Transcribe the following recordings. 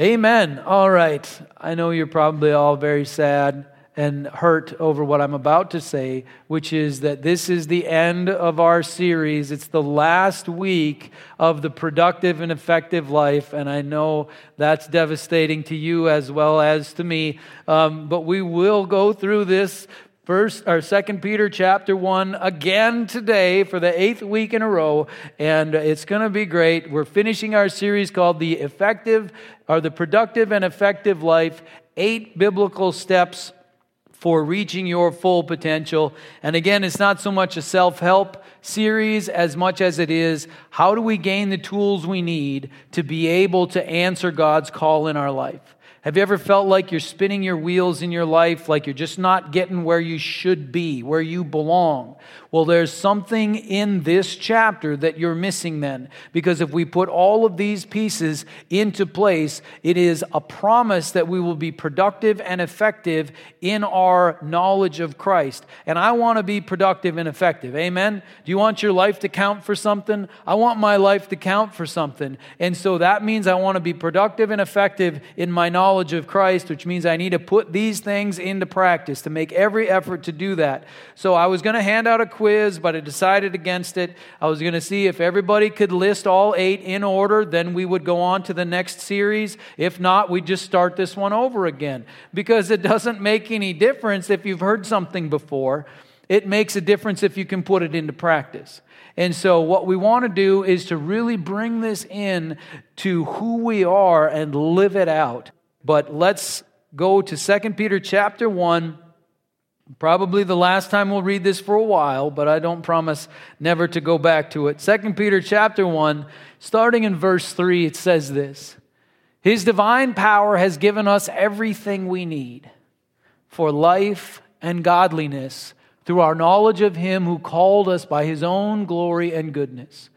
Amen. All right. I know you're probably all very sad and hurt over what I'm about to say, which is that this is the end of our series. It's the last week of the productive and effective life, and I know that's devastating to you as well as to me. Um, but we will go through this First or Second Peter chapter one again today for the eighth week in a row, and it's going to be great. We're finishing our series called "The Effective or the Productive and Effective Life: Eight Biblical Steps for Reaching Your Full Potential." And again, it's not so much a self-help series as much as it is how do we gain the tools we need to be able to answer God's call in our life. Have you ever felt like you're spinning your wheels in your life, like you're just not getting where you should be, where you belong? Well, there's something in this chapter that you're missing then. Because if we put all of these pieces into place, it is a promise that we will be productive and effective in our knowledge of Christ. And I want to be productive and effective. Amen? Do you want your life to count for something? I want my life to count for something. And so that means I want to be productive and effective in my knowledge of Christ, which means I need to put these things into practice to make every effort to do that. So I was going to hand out a quiz, but I decided against it. I was going to see if everybody could list all eight in order, then we would go on to the next series. If not, we'd just start this one over again because it doesn't make any difference if you've heard something before. It makes a difference if you can put it into practice. And so, what we want to do is to really bring this in to who we are and live it out. But let's go to 2 Peter chapter 1 Probably the last time we'll read this for a while, but I don't promise never to go back to it. 2 Peter chapter 1, starting in verse 3, it says this His divine power has given us everything we need for life and godliness through our knowledge of Him who called us by His own glory and goodness.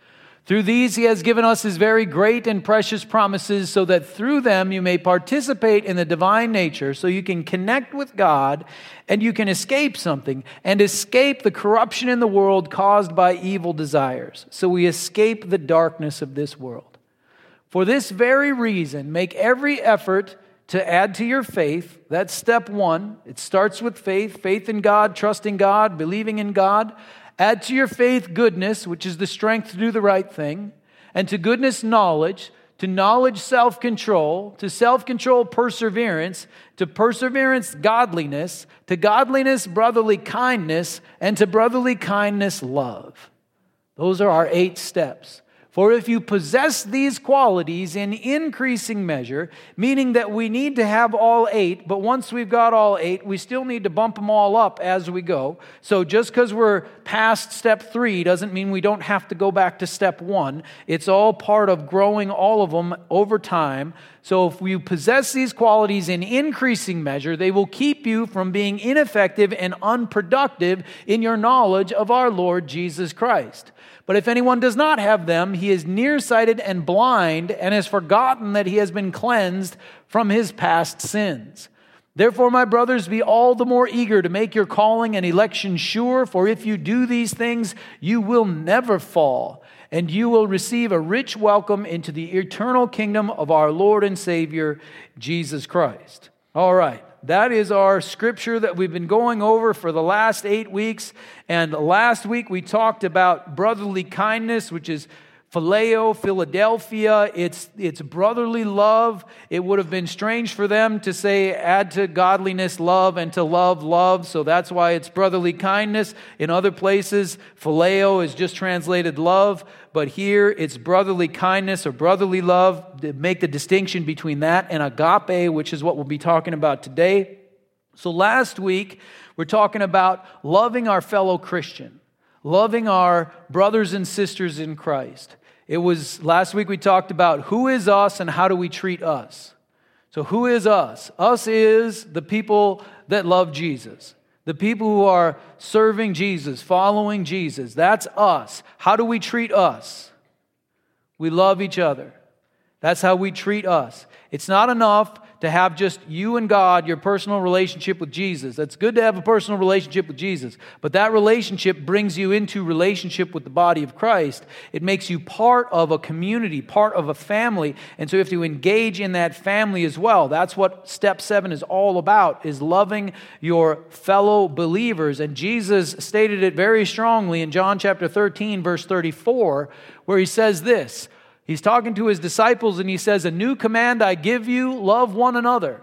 Through these, he has given us his very great and precious promises, so that through them you may participate in the divine nature, so you can connect with God and you can escape something and escape the corruption in the world caused by evil desires. So we escape the darkness of this world. For this very reason, make every effort to add to your faith. That's step one. It starts with faith faith in God, trusting God, believing in God. Add to your faith goodness, which is the strength to do the right thing, and to goodness, knowledge, to knowledge, self control, to self control, perseverance, to perseverance, godliness, to godliness, brotherly kindness, and to brotherly kindness, love. Those are our eight steps. For if you possess these qualities in increasing measure, meaning that we need to have all eight, but once we've got all eight, we still need to bump them all up as we go. So just because we're past step three doesn't mean we don't have to go back to step one. It's all part of growing all of them over time. So if you possess these qualities in increasing measure, they will keep you from being ineffective and unproductive in your knowledge of our Lord Jesus Christ. But if anyone does not have them, he is nearsighted and blind and has forgotten that he has been cleansed from his past sins. Therefore, my brothers, be all the more eager to make your calling and election sure, for if you do these things, you will never fall, and you will receive a rich welcome into the eternal kingdom of our Lord and Savior, Jesus Christ. All right. That is our scripture that we've been going over for the last eight weeks. And last week we talked about brotherly kindness, which is phileo, Philadelphia. It's, it's brotherly love. It would have been strange for them to say, add to godliness love and to love love. So that's why it's brotherly kindness. In other places, phileo is just translated love but here it's brotherly kindness or brotherly love to make the distinction between that and agape, which is what we'll be talking about today. So last week, we're talking about loving our fellow Christian, loving our brothers and sisters in Christ. It was last week we talked about who is us and how do we treat us. So, who is us? Us is the people that love Jesus. The people who are serving Jesus, following Jesus, that's us. How do we treat us? We love each other. That's how we treat us. It's not enough to have just you and God, your personal relationship with Jesus. That's good to have a personal relationship with Jesus, but that relationship brings you into relationship with the body of Christ. It makes you part of a community, part of a family, and so if you have to engage in that family as well. That's what step 7 is all about is loving your fellow believers. And Jesus stated it very strongly in John chapter 13 verse 34 where he says this, He's talking to his disciples and he says, A new command I give you love one another.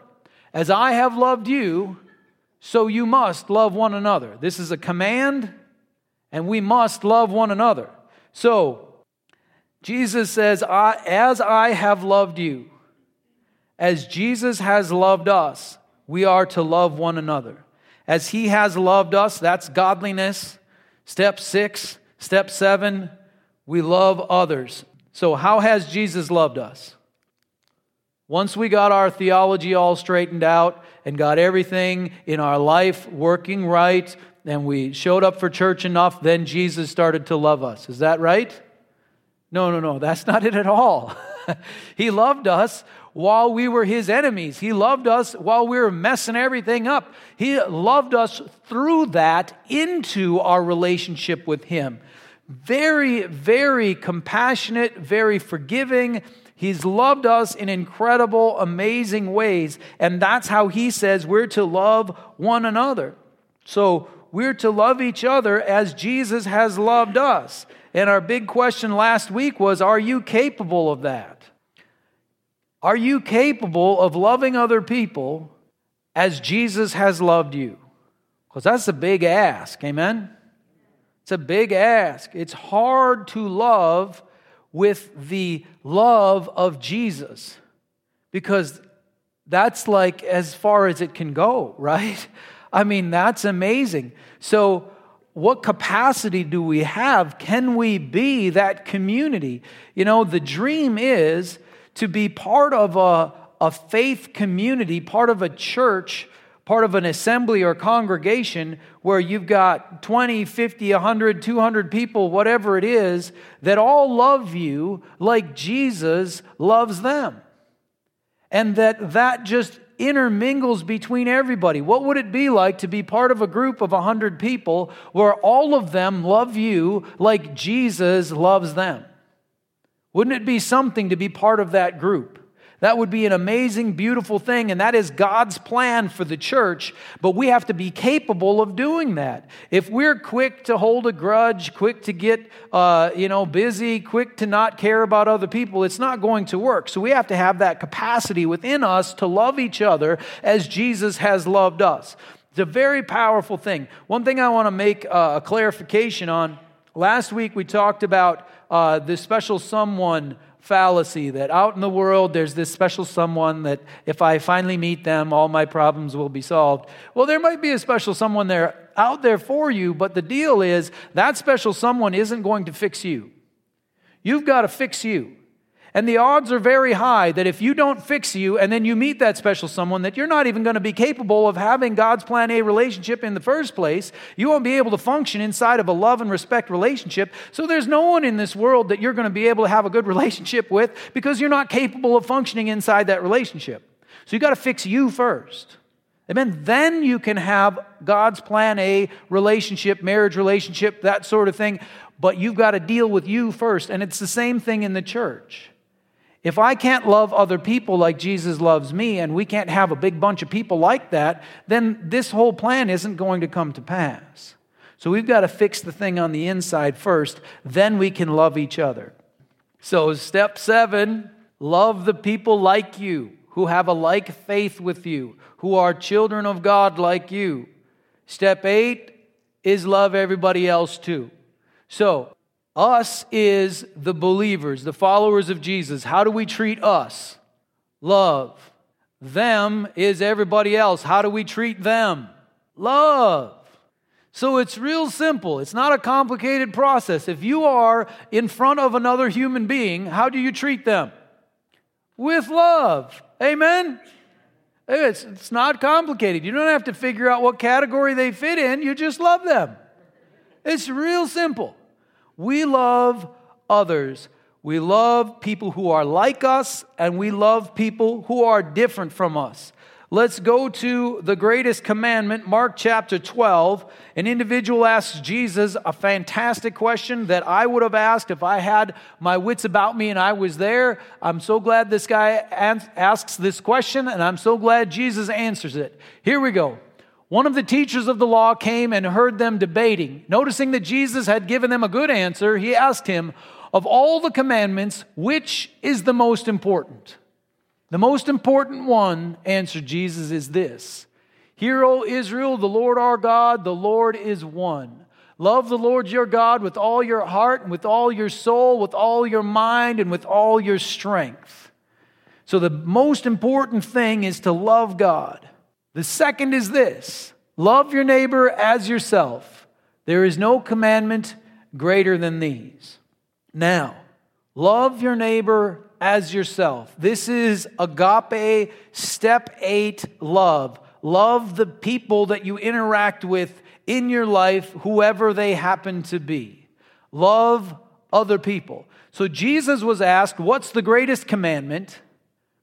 As I have loved you, so you must love one another. This is a command, and we must love one another. So, Jesus says, As I have loved you, as Jesus has loved us, we are to love one another. As he has loved us, that's godliness. Step six. Step seven, we love others. So, how has Jesus loved us? Once we got our theology all straightened out and got everything in our life working right, and we showed up for church enough, then Jesus started to love us. Is that right? No, no, no, that's not it at all. he loved us while we were his enemies. He loved us while we were messing everything up. He loved us through that into our relationship with him very, very compassionate, very forgiving. He's loved us in incredible, amazing ways. And that's how he says we're to love one another. So we're to love each other as Jesus has loved us. And our big question last week was Are you capable of that? Are you capable of loving other people as Jesus has loved you? Because that's a big ask. Amen? It's a big ask. It's hard to love with the love of Jesus because that's like as far as it can go, right? I mean, that's amazing. So, what capacity do we have? Can we be that community? You know, the dream is to be part of a, a faith community, part of a church part of an assembly or congregation where you've got 20, 50, 100, 200 people, whatever it is, that all love you like Jesus loves them. And that that just intermingles between everybody. What would it be like to be part of a group of 100 people where all of them love you like Jesus loves them? Wouldn't it be something to be part of that group? That would be an amazing, beautiful thing, and that is God's plan for the church, but we have to be capable of doing that. If we're quick to hold a grudge, quick to get, uh, you know, busy, quick to not care about other people, it's not going to work. So we have to have that capacity within us to love each other as Jesus has loved us. It's a very powerful thing. One thing I want to make uh, a clarification on last week we talked about uh, the special someone fallacy that out in the world there's this special someone that if I finally meet them, all my problems will be solved. Well, there might be a special someone there out there for you, but the deal is that special someone isn't going to fix you. You've got to fix you. And the odds are very high that if you don't fix you and then you meet that special someone, that you're not even going to be capable of having God's plan A relationship in the first place. You won't be able to function inside of a love and respect relationship. So there's no one in this world that you're going to be able to have a good relationship with because you're not capable of functioning inside that relationship. So you got to fix you first. Amen. Then you can have God's plan A relationship, marriage relationship, that sort of thing. But you've got to deal with you first. And it's the same thing in the church. If I can't love other people like Jesus loves me, and we can't have a big bunch of people like that, then this whole plan isn't going to come to pass. So we've got to fix the thing on the inside first, then we can love each other. So, step seven love the people like you, who have a like faith with you, who are children of God like you. Step eight is love everybody else too. So, us is the believers, the followers of Jesus. How do we treat us? Love. Them is everybody else. How do we treat them? Love. So it's real simple. It's not a complicated process. If you are in front of another human being, how do you treat them? With love. Amen? It's, it's not complicated. You don't have to figure out what category they fit in, you just love them. It's real simple. We love others We love people who are like us, and we love people who are different from us. Let's go to the greatest commandment, Mark chapter 12. An individual asks Jesus a fantastic question that I would have asked if I had my wits about me and I was there. I'm so glad this guy asks this question, and I'm so glad Jesus answers it. Here we go. One of the teachers of the law came and heard them debating. Noticing that Jesus had given them a good answer, he asked him, Of all the commandments, which is the most important? The most important one, answered Jesus, is this Hear, O Israel, the Lord our God, the Lord is one. Love the Lord your God with all your heart and with all your soul, with all your mind and with all your strength. So, the most important thing is to love God. The second is this love your neighbor as yourself. There is no commandment greater than these. Now, love your neighbor as yourself. This is agape, step eight love. Love the people that you interact with in your life, whoever they happen to be. Love other people. So Jesus was asked, What's the greatest commandment?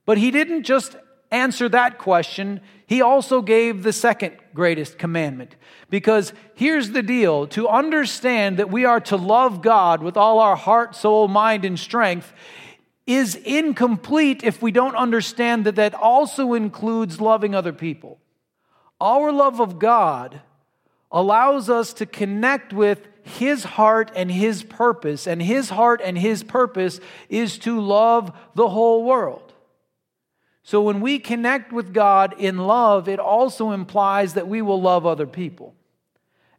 But he didn't just answer that question, he also gave the second greatest commandment. Because here's the deal to understand that we are to love God with all our heart, soul, mind, and strength is incomplete if we don't understand that that also includes loving other people. Our love of God allows us to connect with His heart and His purpose, and His heart and His purpose is to love the whole world. So when we connect with God in love, it also implies that we will love other people,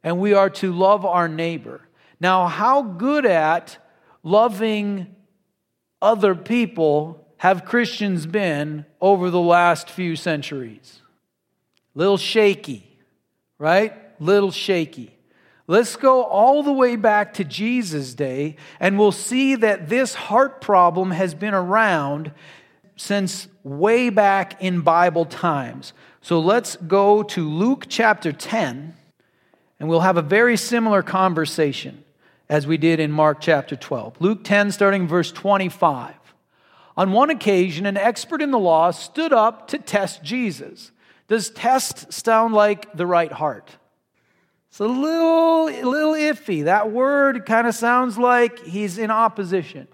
and we are to love our neighbor. Now, how good at loving other people have Christians been over the last few centuries? Little shaky, right? Little shaky. Let's go all the way back to Jesus' day, and we'll see that this heart problem has been around since way back in Bible times. So let's go to Luke chapter 10, and we'll have a very similar conversation as we did in Mark chapter 12. Luke 10, starting verse 25. On one occasion, an expert in the law stood up to test Jesus. Does test sound like the right heart? It's a little, little iffy. That word kind of sounds like he's in opposition.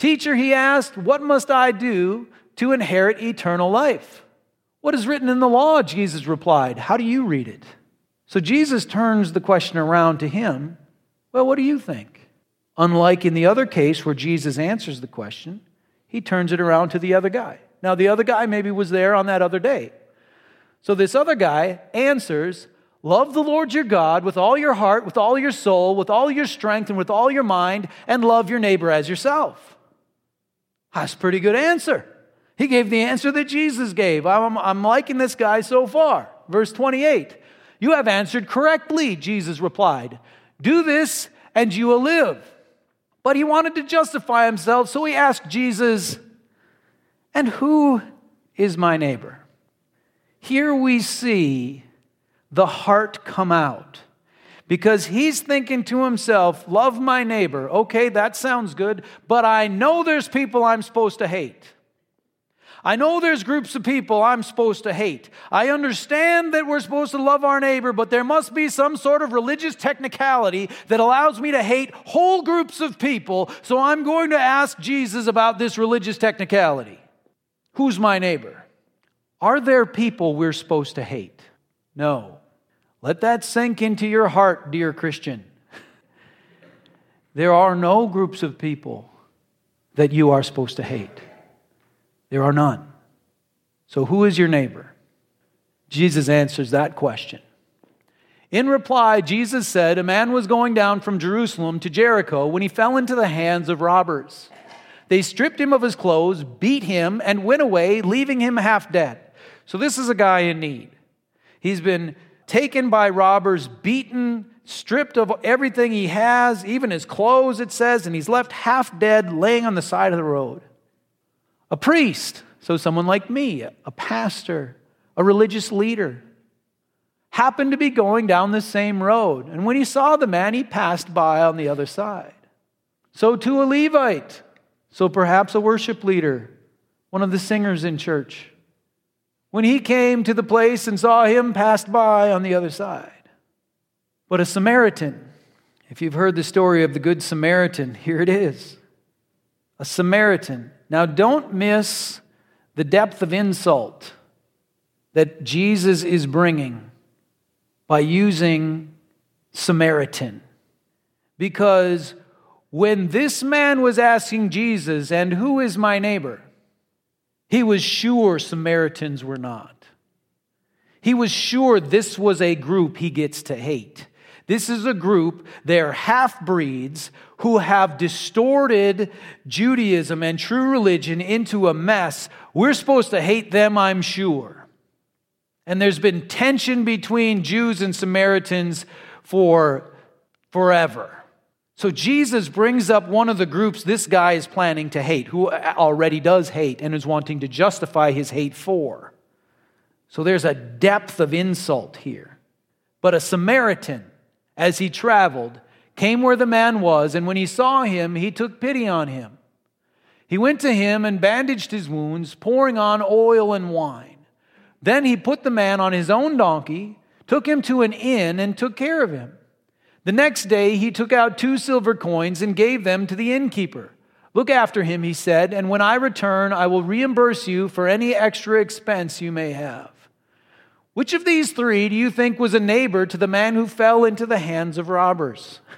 Teacher, he asked, What must I do to inherit eternal life? What is written in the law? Jesus replied. How do you read it? So Jesus turns the question around to him well, what do you think? Unlike in the other case where Jesus answers the question, he turns it around to the other guy. Now, the other guy maybe was there on that other day. So this other guy answers, Love the Lord your God with all your heart, with all your soul, with all your strength, and with all your mind, and love your neighbor as yourself. That's a pretty good answer. He gave the answer that Jesus gave. I'm, I'm liking this guy so far. Verse 28 You have answered correctly, Jesus replied. Do this and you will live. But he wanted to justify himself, so he asked Jesus, And who is my neighbor? Here we see the heart come out because he's thinking to himself, Love my neighbor. Okay, that sounds good, but I know there's people I'm supposed to hate. I know there's groups of people I'm supposed to hate. I understand that we're supposed to love our neighbor, but there must be some sort of religious technicality that allows me to hate whole groups of people. So I'm going to ask Jesus about this religious technicality. Who's my neighbor? Are there people we're supposed to hate? No. Let that sink into your heart, dear Christian. There are no groups of people that you are supposed to hate. There are none. So, who is your neighbor? Jesus answers that question. In reply, Jesus said, A man was going down from Jerusalem to Jericho when he fell into the hands of robbers. They stripped him of his clothes, beat him, and went away, leaving him half dead. So, this is a guy in need. He's been taken by robbers, beaten, stripped of everything he has, even his clothes, it says, and he's left half dead, laying on the side of the road. A priest, so someone like me, a pastor, a religious leader, happened to be going down the same road. And when he saw the man, he passed by on the other side. So to a Levite. So perhaps a worship leader, one of the singers in church. When he came to the place and saw him, passed by on the other side. But a Samaritan, if you've heard the story of the Good Samaritan, here it is. A Samaritan. Now don't miss the depth of insult that Jesus is bringing by using Samaritan. Because when this man was asking Jesus, and who is my neighbor? He was sure Samaritans were not. He was sure this was a group he gets to hate. This is a group, they're half breeds who have distorted Judaism and true religion into a mess. We're supposed to hate them, I'm sure. And there's been tension between Jews and Samaritans for forever. So Jesus brings up one of the groups this guy is planning to hate, who already does hate and is wanting to justify his hate for. So there's a depth of insult here. But a Samaritan, as he traveled, came where the man was, and when he saw him, he took pity on him. He went to him and bandaged his wounds, pouring on oil and wine. Then he put the man on his own donkey, took him to an inn, and took care of him. The next day he took out two silver coins and gave them to the innkeeper. Look after him, he said, and when I return, I will reimburse you for any extra expense you may have. Which of these three do you think was a neighbor to the man who fell into the hands of robbers?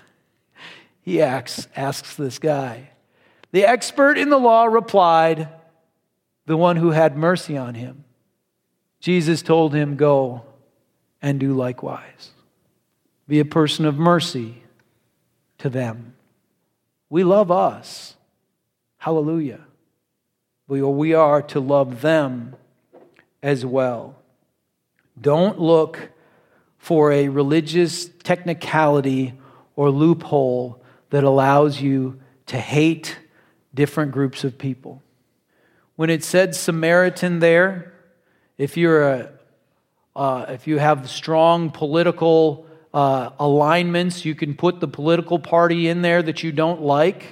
He asks, asks this guy. The expert in the law replied, The one who had mercy on him. Jesus told him, Go and do likewise. Be a person of mercy to them. We love us. Hallelujah. We are to love them as well. Don't look for a religious technicality or loophole that allows you to hate different groups of people. When it said Samaritan there, if you're a, uh, if you have strong political uh, alignments. You can put the political party in there that you don't like.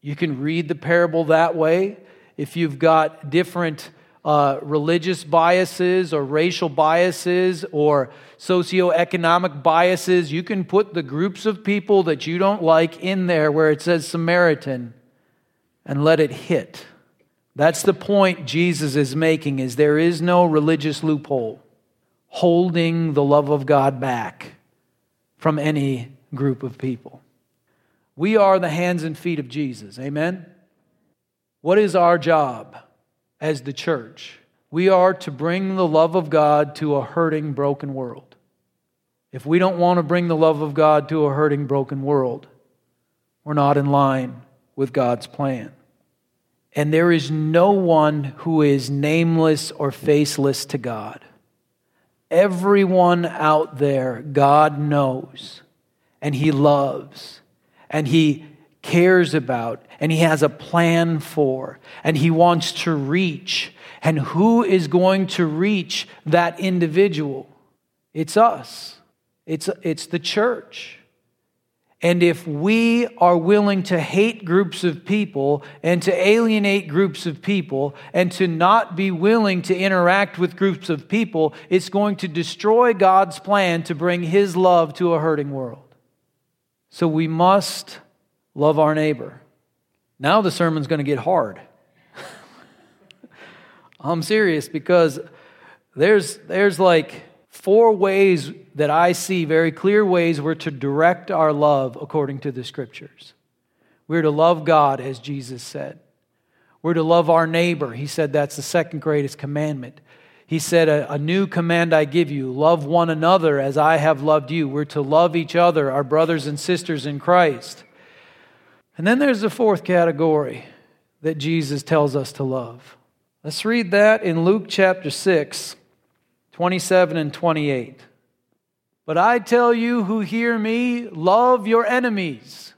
You can read the parable that way. If you've got different uh, religious biases or racial biases or socioeconomic biases, you can put the groups of people that you don't like in there where it says Samaritan and let it hit. That's the point Jesus is making is there is no religious loophole holding the love of God back from any group of people. We are the hands and feet of Jesus. Amen? What is our job as the church? We are to bring the love of God to a hurting, broken world. If we don't want to bring the love of God to a hurting, broken world, we're not in line with God's plan. And there is no one who is nameless or faceless to God. Everyone out there, God knows and He loves and He cares about and He has a plan for and He wants to reach. And who is going to reach that individual? It's us, it's, it's the church. And if we are willing to hate groups of people and to alienate groups of people and to not be willing to interact with groups of people, it's going to destroy God's plan to bring His love to a hurting world. So we must love our neighbor. Now the sermon's going to get hard. I'm serious because there's, there's like four ways that I see, very clear ways, we're to direct our love according to the scriptures. We're to love God, as Jesus said. We're to love our neighbor. He said that's the second greatest commandment. He said, a, new command I give you love one another as I have loved you. We're to love each other, our brothers and sisters in Christ. And then there's the fourth category that Jesus tells us to love. Let's read that in Luke chapter 6. 27 and 28. But I tell you who hear me, love your enemies.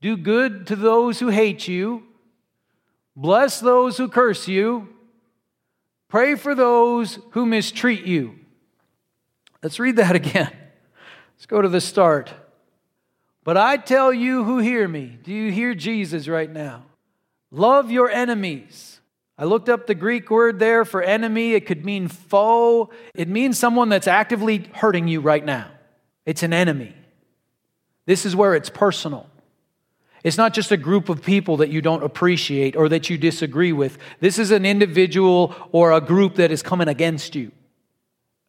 Do good to those who hate you. Bless those who curse you. Pray for those who mistreat you. Let's read that again. Let's go to the start. But I tell you who hear me, do you hear Jesus right now? Love your enemies. I looked up the Greek word there for enemy. It could mean foe. It means someone that's actively hurting you right now. It's an enemy. This is where it's personal. It's not just a group of people that you don't appreciate or that you disagree with. This is an individual or a group that is coming against you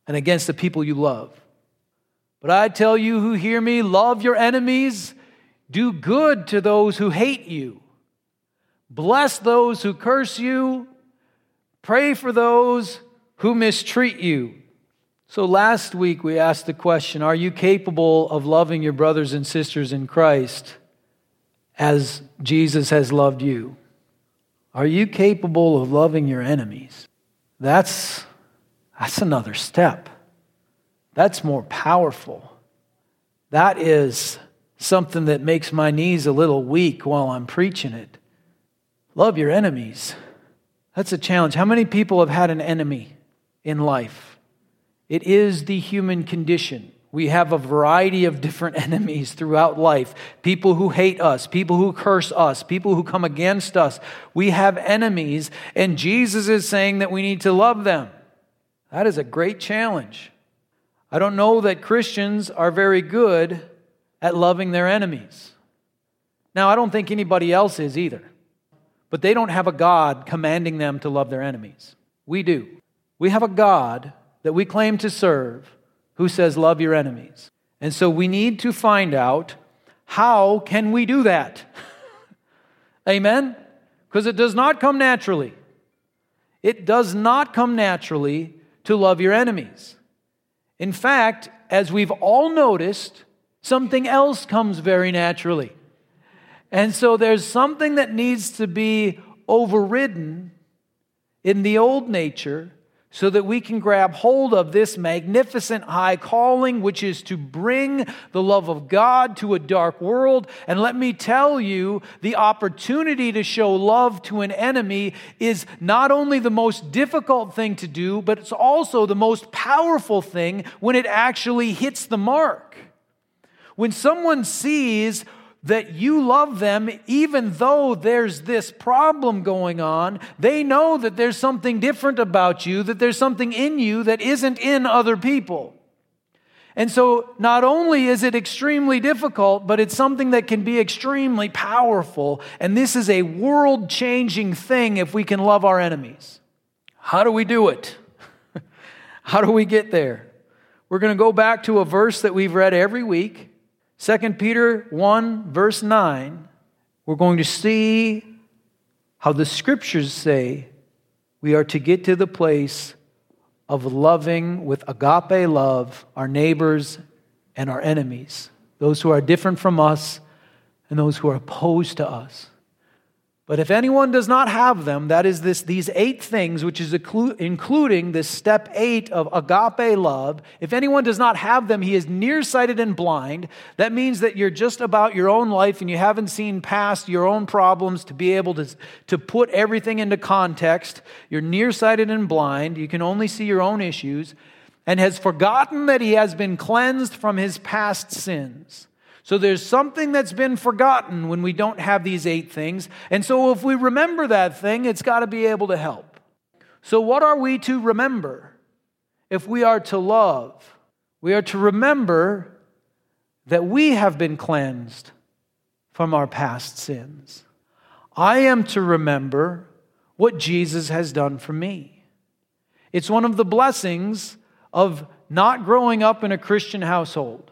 and against the people you love. But I tell you who hear me, love your enemies, do good to those who hate you, bless those who curse you, pray for those who mistreat you. So last week we asked the question Are you capable of loving your brothers and sisters in Christ as Jesus has loved you? Are you capable of loving your enemies? That's, that's another step. That's more powerful. That is something that makes my knees a little weak while I'm preaching it. Love your enemies. That's a challenge. How many people have had an enemy in life? It is the human condition. We have a variety of different enemies throughout life people who hate us, people who curse us, people who come against us. We have enemies, and Jesus is saying that we need to love them. That is a great challenge. I don't know that Christians are very good at loving their enemies. Now, I don't think anybody else is either, but they don't have a God commanding them to love their enemies. We do. We have a God that we claim to serve who says love your enemies. And so we need to find out how can we do that? Amen? Because it does not come naturally. It does not come naturally to love your enemies. In fact, as we've all noticed, something else comes very naturally. And so there's something that needs to be overridden in the old nature so that we can grab hold of this magnificent high calling, which is to bring the love of God to a dark world. And let me tell you, the opportunity to show love to an enemy is not only the most difficult thing to do, but it's also the most powerful thing when it actually hits the mark. When someone sees that you love them even though there's this problem going on. They know that there's something different about you, that there's something in you that isn't in other people. And so, not only is it extremely difficult, but it's something that can be extremely powerful. And this is a world changing thing if we can love our enemies. How do we do it? How do we get there? We're going to go back to a verse that we've read every week. 2 Peter 1, verse 9, we're going to see how the scriptures say we are to get to the place of loving with agape love our neighbors and our enemies, those who are different from us and those who are opposed to us. But if anyone does not have them, that is this, these eight things, which is including this step eight of agape love, if anyone does not have them, he is nearsighted and blind. That means that you're just about your own life and you haven't seen past your own problems to be able to, to put everything into context. You're nearsighted and blind. You can only see your own issues and has forgotten that he has been cleansed from his past sins. So there's something that's been forgotten when we don't have these eight things. And so if we remember that thing, it's got to be able to help. So, what are we to remember if we are to love? We are to remember that we have been cleansed from our past sins. I am to remember what Jesus has done for me. It's one of the blessings of not growing up in a Christian household.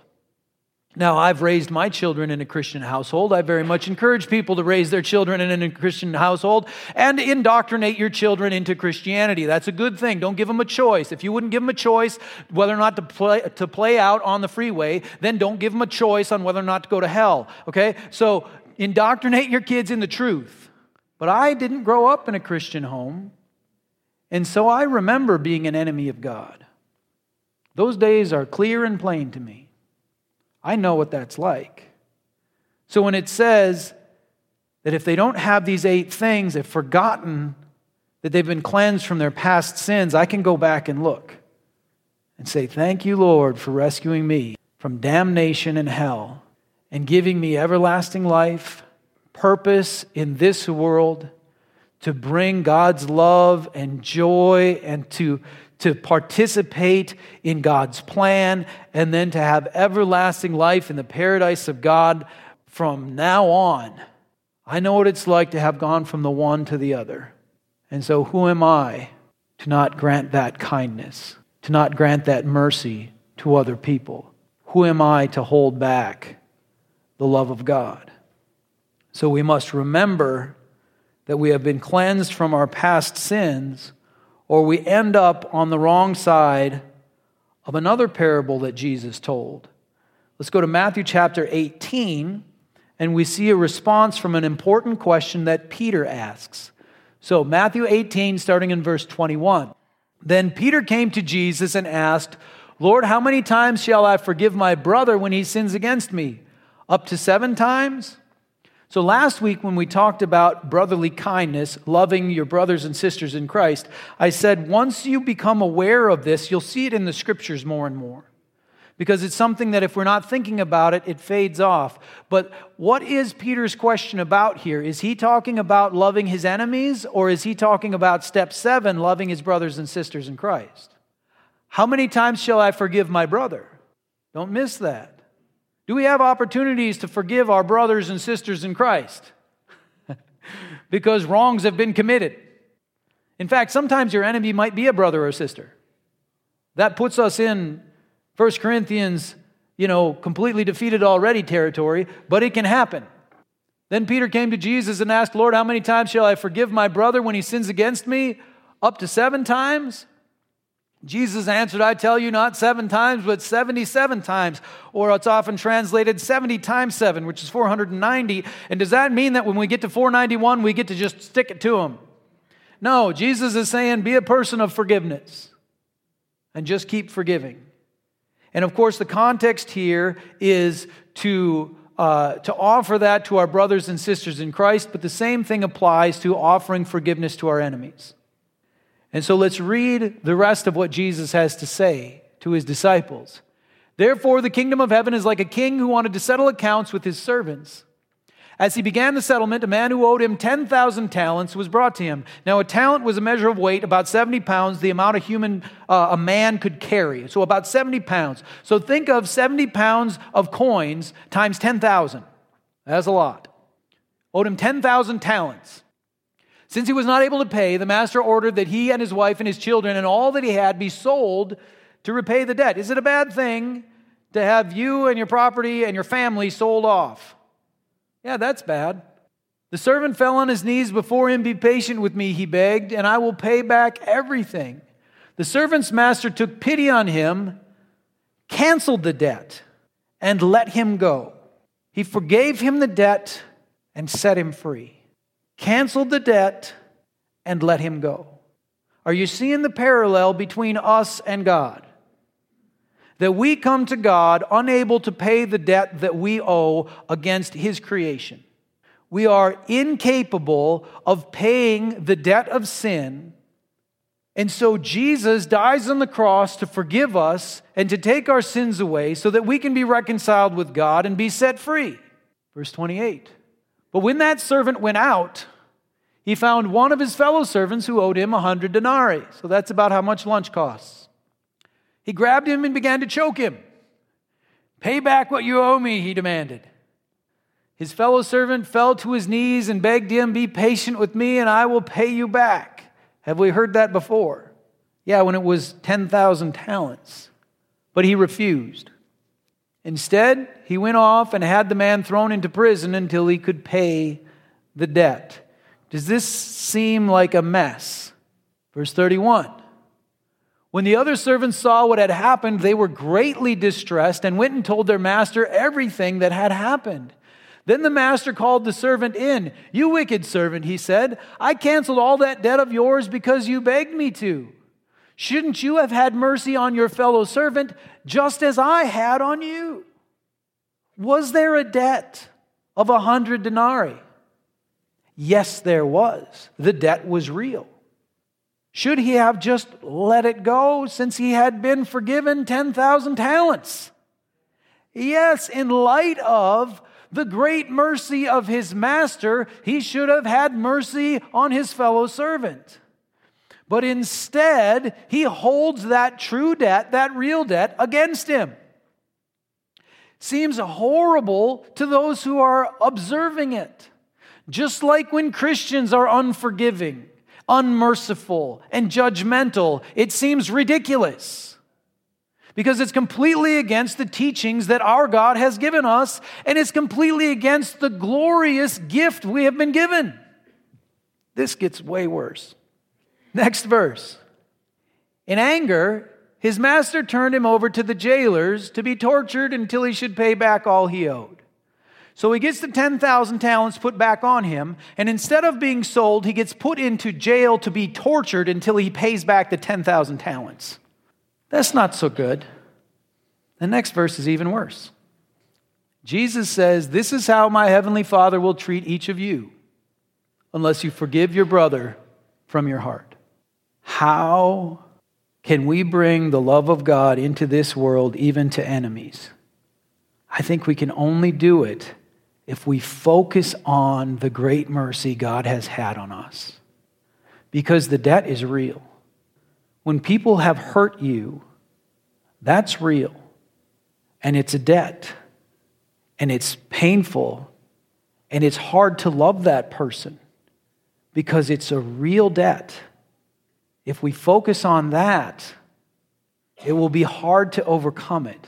Now, I've raised my children in a Christian household. I very much encourage people to raise their children in a Christian household and indoctrinate your children into Christianity. That's a good thing. Don't give them a choice. If you wouldn't give them a choice whether or not to play, to play out on the freeway, then don't give them a choice on whether or not to go to hell. Okay? So, indoctrinate your kids in the truth. But I didn't grow up in a Christian home, and so I remember being an enemy of God. Those days are clear and plain to me. I know what that's like. So when it says that if they don't have these eight things, they've forgotten that they've been cleansed from their past sins, I can go back and look and say, Thank you, Lord, for rescuing me from damnation and hell. and giving me everlasting life, purpose in this world, to bring God's love and joy and to, to participate in God's plan, and then to have everlasting life in the paradise of God from now on. I know what it's like to have gone from the one to the other. And so, who am I to not grant that kindness, to not grant that mercy to other people? Who am I to hold back the love of God? So, we must remember that we have been cleansed from our past sins, or we end up on the wrong side of another parable that Jesus told. Let's go to Matthew chapter 18 and we see a response from an important question that Peter asks. So, Matthew 18, starting in verse 21. Then Peter came to Jesus and asked, Lord, how many times shall I forgive my brother when he sins against me? Up to seven times? So, last week when we talked about brotherly kindness, loving your brothers and sisters in Christ, I said once you become aware of this, you'll see it in the scriptures more and more because it's something that if we're not thinking about it, it fades off. But what is Peter's question about here? Is he talking about loving his enemies, or is he talking about step seven, loving his brothers and sisters in Christ? How many times shall I forgive my brother? Don't miss that. Do we have opportunities to forgive our brothers and sisters in Christ? because wrongs have been committed. In fact, sometimes your enemy might be a brother or sister. That puts us in 1 Corinthians, you know, completely defeated already territory, but it can happen. Then Peter came to Jesus and asked, Lord, how many times shall I forgive my brother when he sins against me? Up to seven times? Jesus answered, I tell you, not seven times, but 77 times. Or it's often translated 70 times seven, which is 490. And does that mean that when we get to 491, we get to just stick it to him? No, Jesus is saying, be a person of forgiveness and just keep forgiving. And of course, the context here is to, uh, to offer that to our brothers and sisters in Christ, but the same thing applies to offering forgiveness to our enemies. And so let's read the rest of what Jesus has to say to his disciples. Therefore, the kingdom of heaven is like a king who wanted to settle accounts with his servants. As he began the settlement, a man who owed him 10,000 talents was brought to him. Now, a talent was a measure of weight, about 70 pounds, the amount a human, uh, a man could carry. So, about 70 pounds. So, think of 70 pounds of coins times 10,000. That's a lot. Owed him 10,000 talents. Since he was not able to pay, the master ordered that he and his wife and his children and all that he had be sold to repay the debt. Is it a bad thing to have you and your property and your family sold off? Yeah, that's bad. The servant fell on his knees before him. Be patient with me, he begged, and I will pay back everything. The servant's master took pity on him, canceled the debt, and let him go. He forgave him the debt and set him free. Canceled the debt and let him go. Are you seeing the parallel between us and God? that we come to God unable to pay the debt that we owe against His creation. We are incapable of paying the debt of sin. And so Jesus dies on the cross to forgive us and to take our sins away so that we can be reconciled with God and be set free. Verse 28. But when that servant went out, he found one of his fellow servants who owed him a hundred denarii. So that's about how much lunch costs. He grabbed him and began to choke him. Pay back what you owe me, he demanded. His fellow servant fell to his knees and begged him, Be patient with me and I will pay you back. Have we heard that before? Yeah, when it was 10,000 talents. But he refused. Instead, he went off and had the man thrown into prison until he could pay the debt. Does this seem like a mess? Verse 31. When the other servants saw what had happened, they were greatly distressed and went and told their master everything that had happened. Then the master called the servant in. You wicked servant, he said, I canceled all that debt of yours because you begged me to. Shouldn't you have had mercy on your fellow servant just as I had on you? Was there a debt of a hundred denarii? Yes, there was. The debt was real. Should he have just let it go since he had been forgiven 10,000 talents? Yes, in light of the great mercy of his master, he should have had mercy on his fellow servant. But instead, he holds that true debt, that real debt, against him. Seems horrible to those who are observing it. Just like when Christians are unforgiving, unmerciful, and judgmental, it seems ridiculous because it's completely against the teachings that our God has given us, and it's completely against the glorious gift we have been given. This gets way worse. Next verse. In anger, his master turned him over to the jailers to be tortured until he should pay back all he owed. So he gets the 10,000 talents put back on him, and instead of being sold, he gets put into jail to be tortured until he pays back the 10,000 talents. That's not so good. The next verse is even worse. Jesus says, This is how my heavenly Father will treat each of you unless you forgive your brother from your heart. How can we bring the love of God into this world, even to enemies? I think we can only do it if we focus on the great mercy God has had on us. Because the debt is real. When people have hurt you, that's real. And it's a debt. And it's painful. And it's hard to love that person because it's a real debt. If we focus on that, it will be hard to overcome it.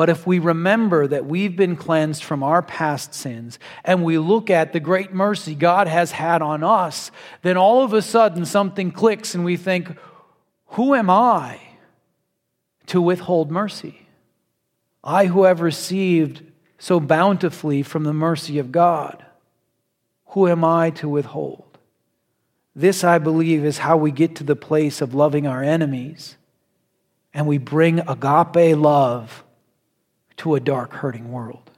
But if we remember that we've been cleansed from our past sins and we look at the great mercy God has had on us, then all of a sudden something clicks and we think, Who am I to withhold mercy? I who have received so bountifully from the mercy of God, who am I to withhold? This, I believe, is how we get to the place of loving our enemies and we bring agape love to a dark, hurting world.